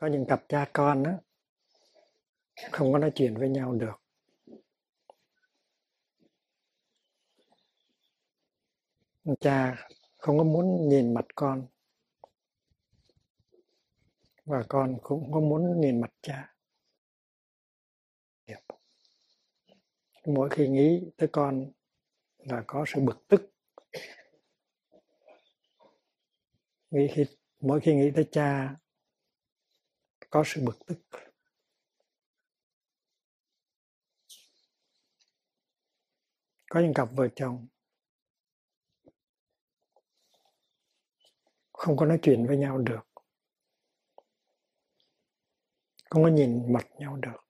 có những cặp cha con đó không có nói chuyện với nhau được. Cha không có muốn nhìn mặt con, và con cũng không muốn nhìn mặt cha. Mỗi khi nghĩ tới con là có sự bực tức. Nghĩ khi, mỗi khi nghĩ tới cha có sự bực tức. Có những cặp vợ chồng không có nói chuyện với nhau được. Không có nhìn mặt nhau được.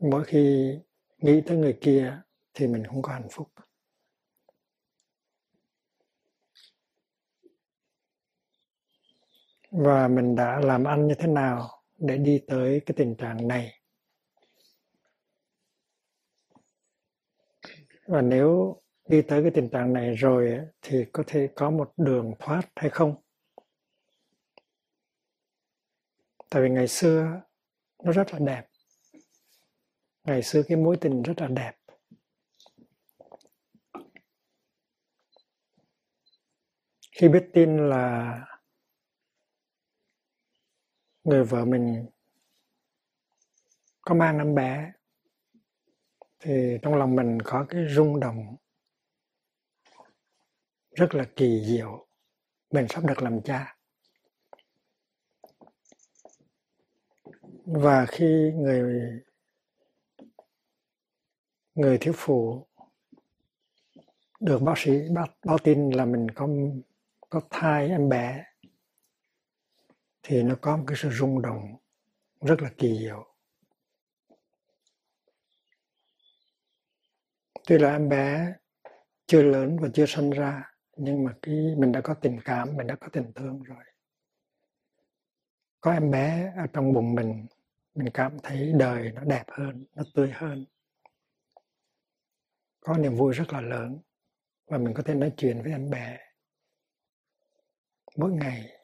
Mỗi khi nghĩ tới người kia thì mình không có hạnh phúc. Và mình đã làm ăn như thế nào để đi tới cái tình trạng này? Và nếu đi tới cái tình trạng này rồi thì có thể có một đường thoát hay không? Tại vì ngày xưa nó rất là đẹp. Ngày xưa cái mối tình rất là đẹp. Khi biết tin là người vợ mình có mang em bé. Thì trong lòng mình có cái rung động rất là kỳ diệu. Mình sắp được làm cha. Và khi người người thiếu phụ được bác sĩ báo, báo tin là mình có có thai em bé thì nó có một cái sự rung động rất là kỳ diệu. Tuy là em bé chưa lớn và chưa sinh ra, nhưng mà cái, mình đã có tình cảm, mình đã có tình thương rồi. Có em bé ở trong bụng mình mình cảm thấy đời nó đẹp hơn, nó tươi hơn. Có niềm vui rất là lớn và mình có thể nói chuyện với em bé mỗi ngày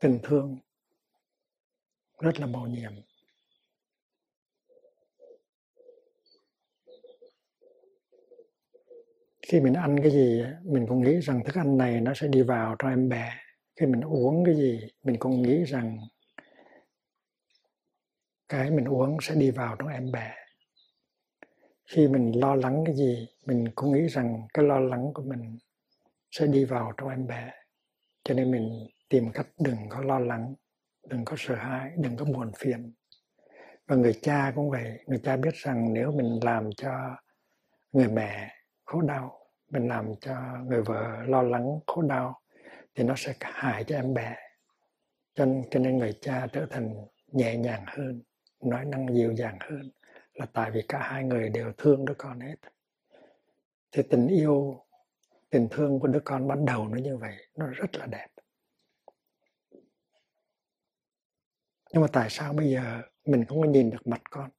tình thương rất là màu nhiệm. Khi mình ăn cái gì, mình cũng nghĩ rằng thức ăn này nó sẽ đi vào trong em bé. Khi mình uống cái gì, mình cũng nghĩ rằng cái mình uống sẽ đi vào trong em bé. Khi mình lo lắng cái gì, mình cũng nghĩ rằng cái lo lắng của mình sẽ đi vào trong em bé. Cho nên mình tìm cách đừng có lo lắng đừng có sợ hãi đừng có buồn phiền. Và người cha cũng vậy người cha biết rằng nếu mình làm cho người mẹ khổ đau mình làm cho người vợ lo lắng khổ đau thì nó sẽ hại cho em bé. Cho nên, cho nên người cha trở thành nhẹ nhàng hơn nói năng dịu dàng hơn là tại vì cả hai người đều thương đứa con hết. Thì tình yêu tình thương của đứa con ban đầu nó như vậy nó rất là đẹp. Nhưng mà tại sao bây giờ mình không có nhìn được mặt con?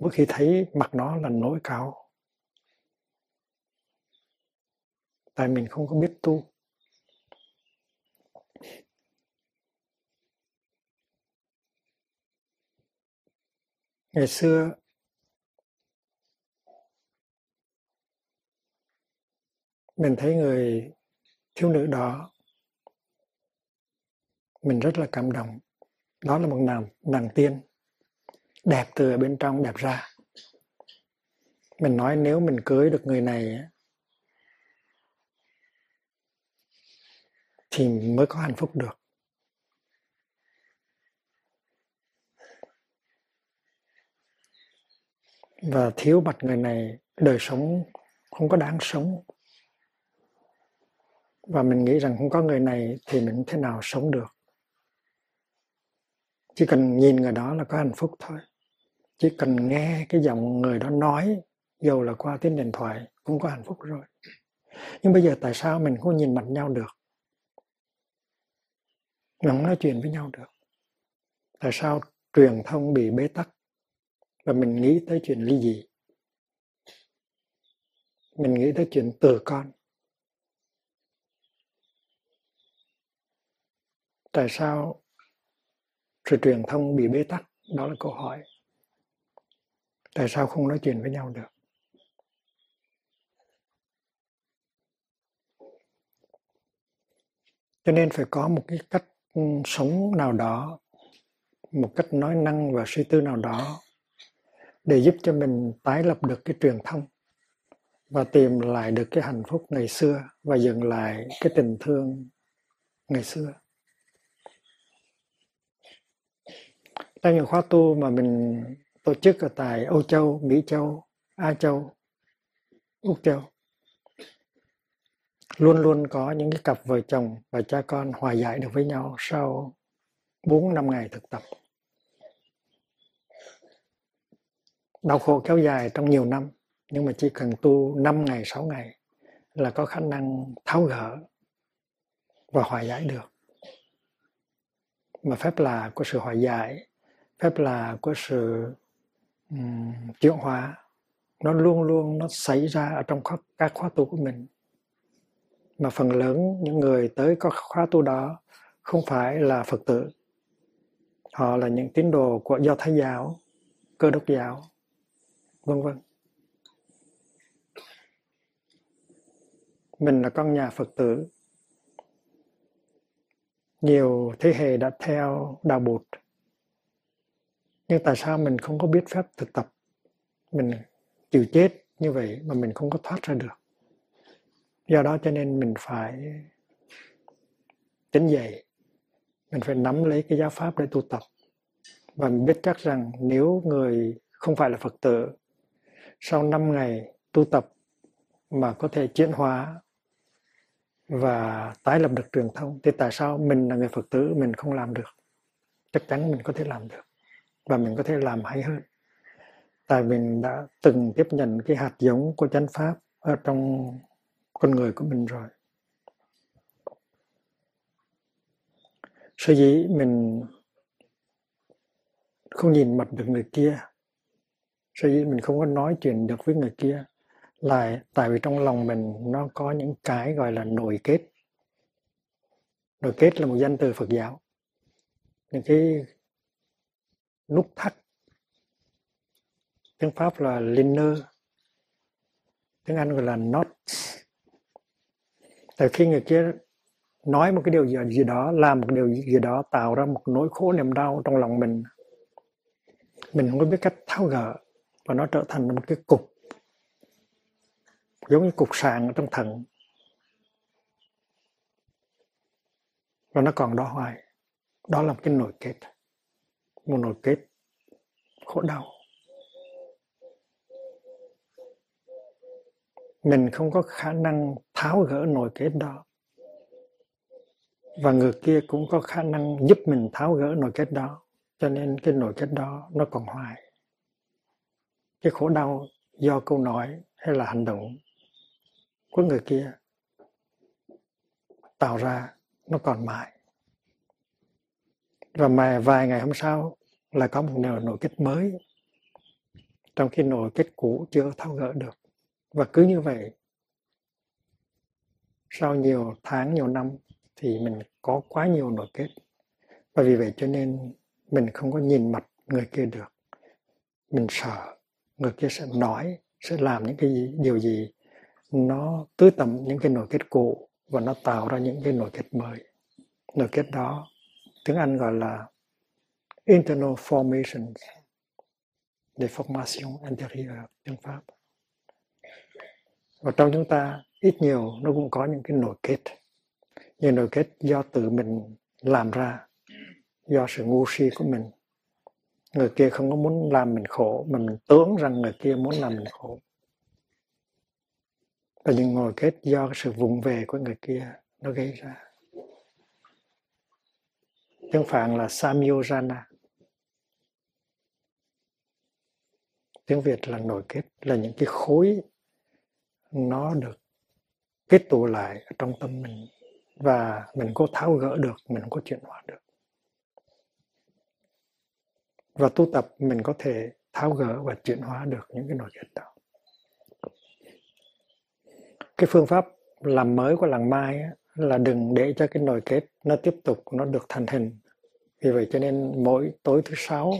Mỗi khi thấy mặt nó là nỗi cao, tại mình không có biết tu. Ngày xưa, mình thấy người thiếu nữ đó mình rất là cảm động. Đó là một nàng nàng tiên. Đẹp từ ở bên trong, đẹp ra. Mình nói nếu mình cưới được người này thì mới có hạnh phúc được. Và thiếu mặt người này, đời sống không có đáng sống. Và mình nghĩ rằng không có người này thì mình thế nào sống được? Chỉ cần nhìn người đó là có hạnh phúc thôi. Chỉ cần nghe cái giọng người đó nói, dù là qua tiếng điện thoại, cũng có hạnh phúc rồi. Nhưng bây giờ tại sao mình không nhìn mặt nhau được? Mình không nói chuyện với nhau được. Tại sao truyền thông bị bế tắc? Và mình nghĩ tới chuyện ly dị. Mình nghĩ tới chuyện từ con. Tại sao sự truyền thông bị bế tắc, đó là câu hỏi. Tại sao không nói chuyện với nhau được? Cho nên phải có một cái cách ừ, sống nào đó, một cách nói năng và suy tư nào đó để giúp cho mình tái lập được cái truyền thông và tìm lại được cái hạnh phúc ngày xưa và dừng lại cái tình thương ngày xưa. Trong những khóa tu mà mình tổ chức ở tại Âu Châu, Mỹ Châu, A Châu, Úc Châu luôn luôn có những cái cặp vợ chồng và cha con hòa giải được với nhau sau 4 năm ngày thực tập. Đau khổ kéo dài trong nhiều năm, nhưng mà chỉ cần tu 5 ngày, 6 ngày là có khả năng tháo gỡ và hòa giải được. Mà phép là của sự hòa giải, phép là của sự um, chuyển hóa, nó luôn luôn nó xảy ra ở trong các khóa tu của mình. Mà phần lớn những người tới có khóa tu đó không phải là phật tử. Họ là những tín đồ của do thái giáo cơ đốc giáo vân vân. Mình là con nhà phật tử. Nhiều thế hệ đã theo đạo bụt nhưng tại sao mình không có biết phép thực tập? Mình chịu chết như vậy mà mình không có thoát ra được. Do đó cho nên mình phải tỉnh dậy. Mình phải nắm lấy cái giáo pháp để tu tập. Và mình biết chắc rằng nếu người không phải là phật tử, sau 5 ngày tu tập mà có thể chuyển hóa và tái lập được truyền thông, thì tại sao mình là người phật tử mình không làm được? Chắc chắn mình có thể làm được và mình có thể làm hay hơn. Tại mình đã từng tiếp nhận cái hạt giống của chánh pháp ở trong con người của mình rồi. Sở dĩ mình không nhìn mặt được người kia, sở dĩ mình không có nói chuyện được với người kia là tại vì trong lòng mình nó có những cái gọi là nội kết. Nội kết là một danh từ phật giáo. Những cái nút thắt. Tiếng pháp là linner tiếng anh gọi là knot. tại khi người kia nói một cái điều gì, gì đó làm một điều gì đó tạo ra một nỗi khổ niềm đau trong lòng mình mình không có biết cách tháo gỡ và nó trở thành một cái cục giống như cục sạn ở trong thận. Và nó còn đó hoài. Đó là một cái nổi kết một nổi kết khổ đau. Mình không có khả năng tháo gỡ nồi kết đó. Và người kia cũng có khả năng giúp mình tháo gỡ nồi kết đó. Cho nên cái nồi kết đó nó còn hoài. Cái khổ đau do câu nói hay là hành động của người kia tạo ra nó còn mãi. Và mà vài ngày hôm sau là có một nội kết mới trong khi nội kết cũ chưa tháo gỡ được. Và cứ như vậy sau nhiều tháng nhiều năm thì mình có quá nhiều nội kết và vì vậy cho nên mình không có nhìn mặt người kia được. Mình sợ người kia sẽ nói sẽ làm những cái gì, điều gì nó tứ tầm những cái nội kết cũ và nó tạo ra những cái nội kết mới. Nội kết đó tiếng anh gọi là internal formations deformation intérieures tiếng pháp. Và trong chúng ta, ít nhiều nó cũng có những cái nội kết. Những nội kết do tự mình làm ra, do sự ngu si của mình. Người kia không có muốn làm mình khổ, mà mình tưởng rằng người kia muốn làm mình khổ. Và những ngồi kết do sự vụng về của người kia nó gây ra. Tiếng phạn là samyojana. Tiếng việt là nổi kết, là những cái khối nó được kết tụ lại trong tâm mình và mình có tháo gỡ được, mình có chuyển hóa được. Và tu tập mình có thể tháo gỡ và chuyển hóa được những cái nỗi kết đó. Cái phương pháp làm mới của làng mai là đừng để cho cái nồi kết nó tiếp tục, nó được thành hình. Vì vậy cho nên mỗi tối thứ sáu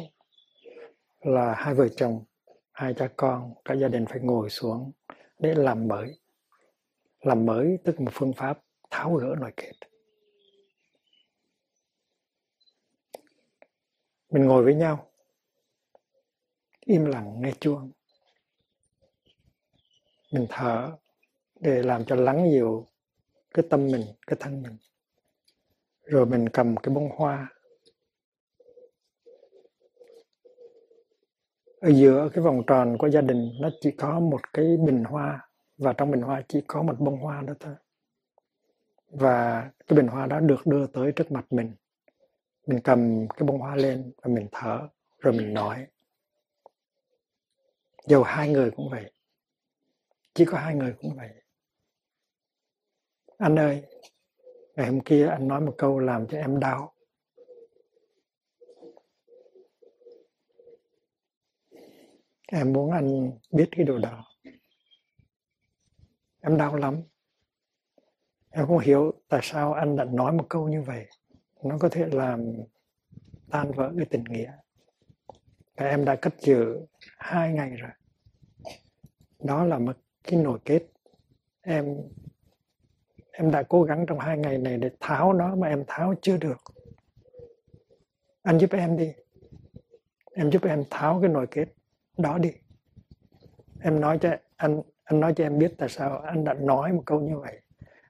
là hai vợ chồng hai cha con, cả gia đình phải ngồi xuống để làm mới. Làm mới tức một phương pháp tháo gỡ nội kết. Mình ngồi với nhau, im lặng nghe chuông mình thở để làm cho lắng dịu cái tâm mình, cái thân mình. Rồi mình cầm cái bông hoa ở giữa cái vòng tròn của gia đình nó chỉ có một cái bình hoa và trong bình hoa chỉ có một bông hoa đó thôi. Và cái bình hoa đó được đưa tới trước mặt mình. Mình cầm cái bông hoa lên và mình thở, rồi mình nói. Dầu hai người cũng vậy. Chỉ có hai người cũng vậy. Anh ơi, ngày hôm kia anh nói một câu làm cho em đau. Em muốn anh biết cái điều đó. Em đau lắm. Em không hiểu tại sao anh đã nói một câu như vậy. Nó có thể làm tan vỡ cái tình nghĩa. Và em đã cất giữ hai ngày rồi. Đó là một cái nồi kết. Em em đã cố gắng trong hai ngày này để tháo nó mà em tháo chưa được. Anh giúp em đi. Em giúp em tháo cái nồi kết đó đi. Em nói cho anh anh nói cho em biết tại sao anh đã nói một câu như vậy.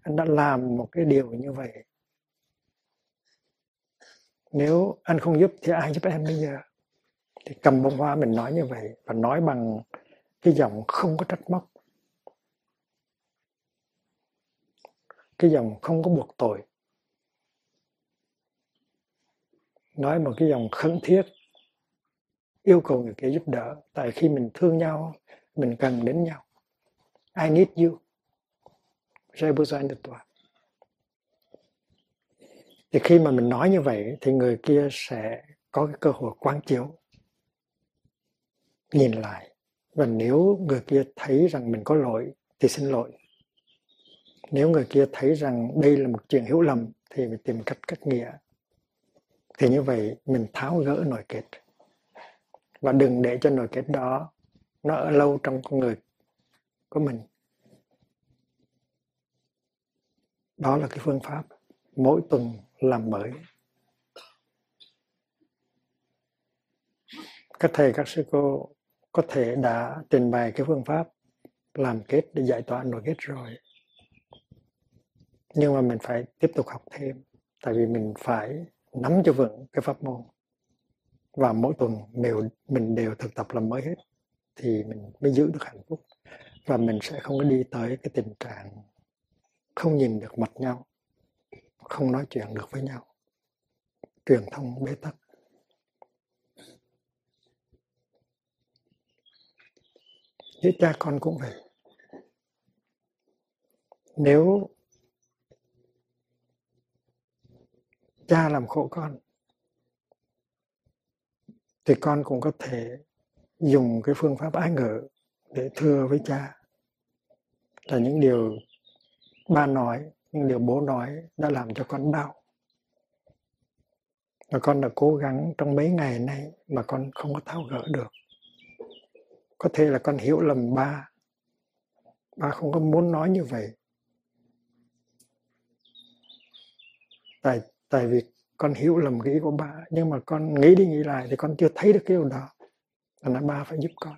Anh đã làm một cái điều như vậy. Nếu anh không giúp thì ai giúp em bây giờ? Thì cầm bông hoa mình nói như vậy và nói bằng cái giọng không có trách móc. Cái dòng không có buộc tội. Nói một cái dòng khẩn thiết yêu cầu người kia giúp đỡ. Tại khi mình thương nhau, mình cần đến nhau. I need you. Representative thì khi mà mình nói như vậy, thì người kia sẽ có cái cơ hội quán chiếu, nhìn lại. Và nếu người kia thấy rằng mình có lỗi, thì xin lỗi. Nếu người kia thấy rằng đây là một chuyện hiểu lầm, thì mình tìm cách cách nghĩa. Thì như vậy, mình tháo gỡ nội kết và đừng để cho nỗi kết đó nó ở lâu trong con người của mình. Đó là cái phương pháp mỗi tuần làm mới. Các thầy, các sư cô có thể đã trình bày cái phương pháp làm kết để giải tỏa nỗi kết rồi. Nhưng mà mình phải tiếp tục học thêm, tại vì mình phải nắm cho vững cái pháp môn và mỗi tuần đều, mình đều thực tập làm mới hết, thì mình mới giữ được hạnh phúc. Và mình sẽ không có đi tới cái tình trạng không nhìn được mặt nhau, không nói chuyện được với nhau. Truyền thông bế tắc. Với cha con cũng vậy. Nếu cha làm khổ con thì con cũng có thể dùng cái phương pháp ái ngữ để thưa với cha. Là những điều ba nói, những điều bố nói đã làm cho con đau. Và con đã cố gắng trong mấy ngày nay mà con không có tháo gỡ được. Có thể là con hiểu lầm ba. Ba không có muốn nói như vậy. Tại tại vì con hiểu lầm cái ý của ba, nhưng mà con nghĩ đi nghĩ lại thì con chưa thấy được cái điều đó. Là ba phải giúp con,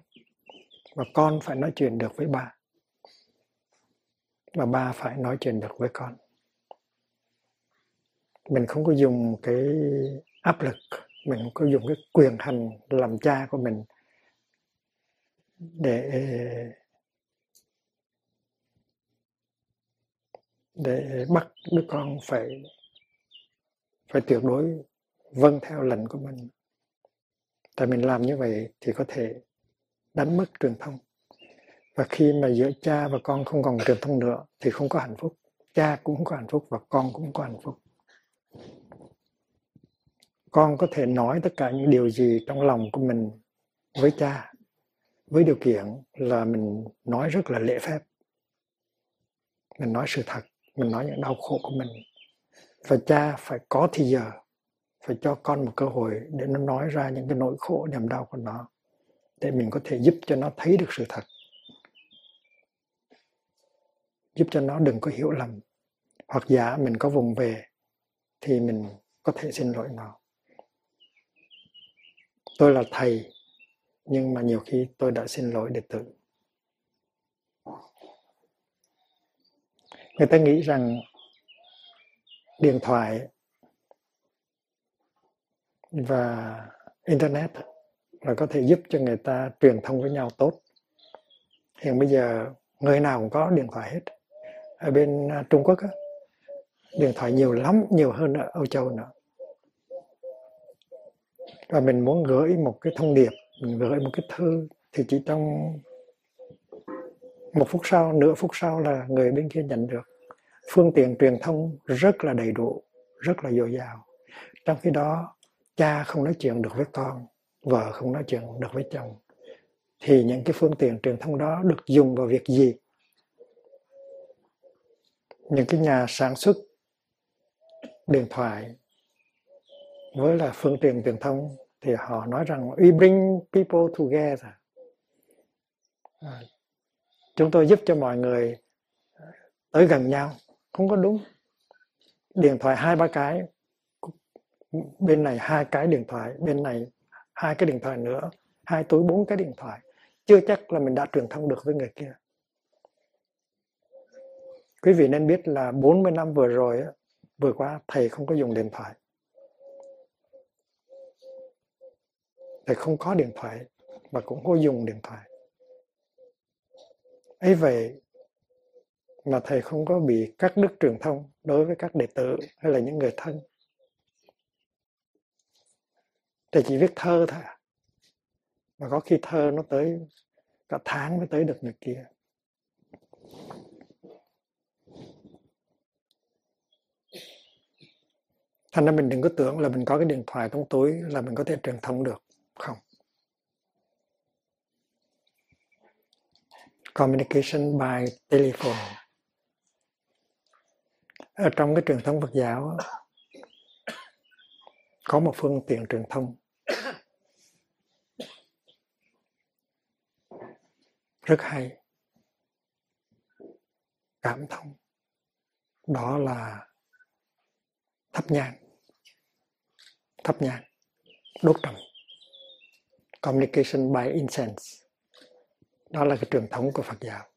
và con phải nói chuyện được với ba. Và ba phải nói chuyện được với con. Mình không có dùng cái áp lực, mình không có dùng cái quyền hành làm cha của mình để để bắt đứa con phải phải tuyệt đối vâng theo lệnh của mình. Tại mình làm như vậy thì có thể đánh mất truyền thông. Và khi mà giữa cha và con không còn truyền thông nữa thì không có hạnh phúc. Cha cũng không có hạnh phúc và con cũng không có hạnh phúc. Con có thể nói tất cả những điều gì trong lòng của mình với cha, với điều kiện là mình nói rất là lễ phép. Mình nói sự thật, mình nói những đau khổ của mình và cha, phải có thì giờ. Phải cho con một cơ hội để nó nói ra những cái nỗi khổ, niềm đau của nó, để mình có thể giúp cho nó thấy được sự thật. Giúp cho nó đừng có hiểu lầm. Hoặc giả mình có vùng về, thì mình có thể xin lỗi nó. Tôi là thầy, nhưng mà nhiều khi tôi đã xin lỗi đệ tử. Người ta nghĩ rằng điện thoại và internet là có thể giúp cho người ta truyền thông với nhau tốt. Hiện bây giờ người nào cũng có điện thoại hết. Ở bên à, Trung Quốc á, điện thoại nhiều lắm nhiều hơn ở Âu Châu nữa. Và mình muốn gửi một cái thông điệp mình gửi một cái thư thì chỉ trong một phút sau nửa phút sau là người bên kia nhận được phương tiện truyền thông rất là đầy đủ, rất là dồi dào. Trong khi đó, cha không nói chuyện được với con, vợ không nói chuyện được với chồng. Thì những cái phương tiện truyền thông đó được dùng vào việc gì? Những cái nhà sản xuất điện thoại với là phương tiện truyền thông thì họ nói rằng we bring people together. À, chúng tôi giúp cho mọi người tới gần nhau không có đúng. Điện thoại hai, ba cái. Bên này hai cái điện thoại, bên này hai cái điện thoại nữa. Hai túi bốn cái điện thoại. Chưa chắc là mình đã truyền thông được với người kia. Quý vị nên biết là 40 năm vừa rồi vừa qua thầy không có dùng điện thoại. Thầy không có điện thoại mà cũng không dùng điện thoại. Ấy vậy mà thầy không có bị cắt đứt truyền thông đối với các đệ tử hay là những người thân. Thầy chỉ viết thơ thôi mà có khi thơ nó tới cả tháng mới tới được người kia. Thành ra mình đừng có tưởng là mình có cái điện thoại trong túi là mình có thể truyền thông được, không. Communication by telephone ở trong cái truyền thống Phật giáo có một phương tiện truyền thông. Rất hay. Cảm thông. Đó là thắp nhang. Thắp nhang. Đốt trầm communication by incense. Đó là cái truyền thống của Phật giáo.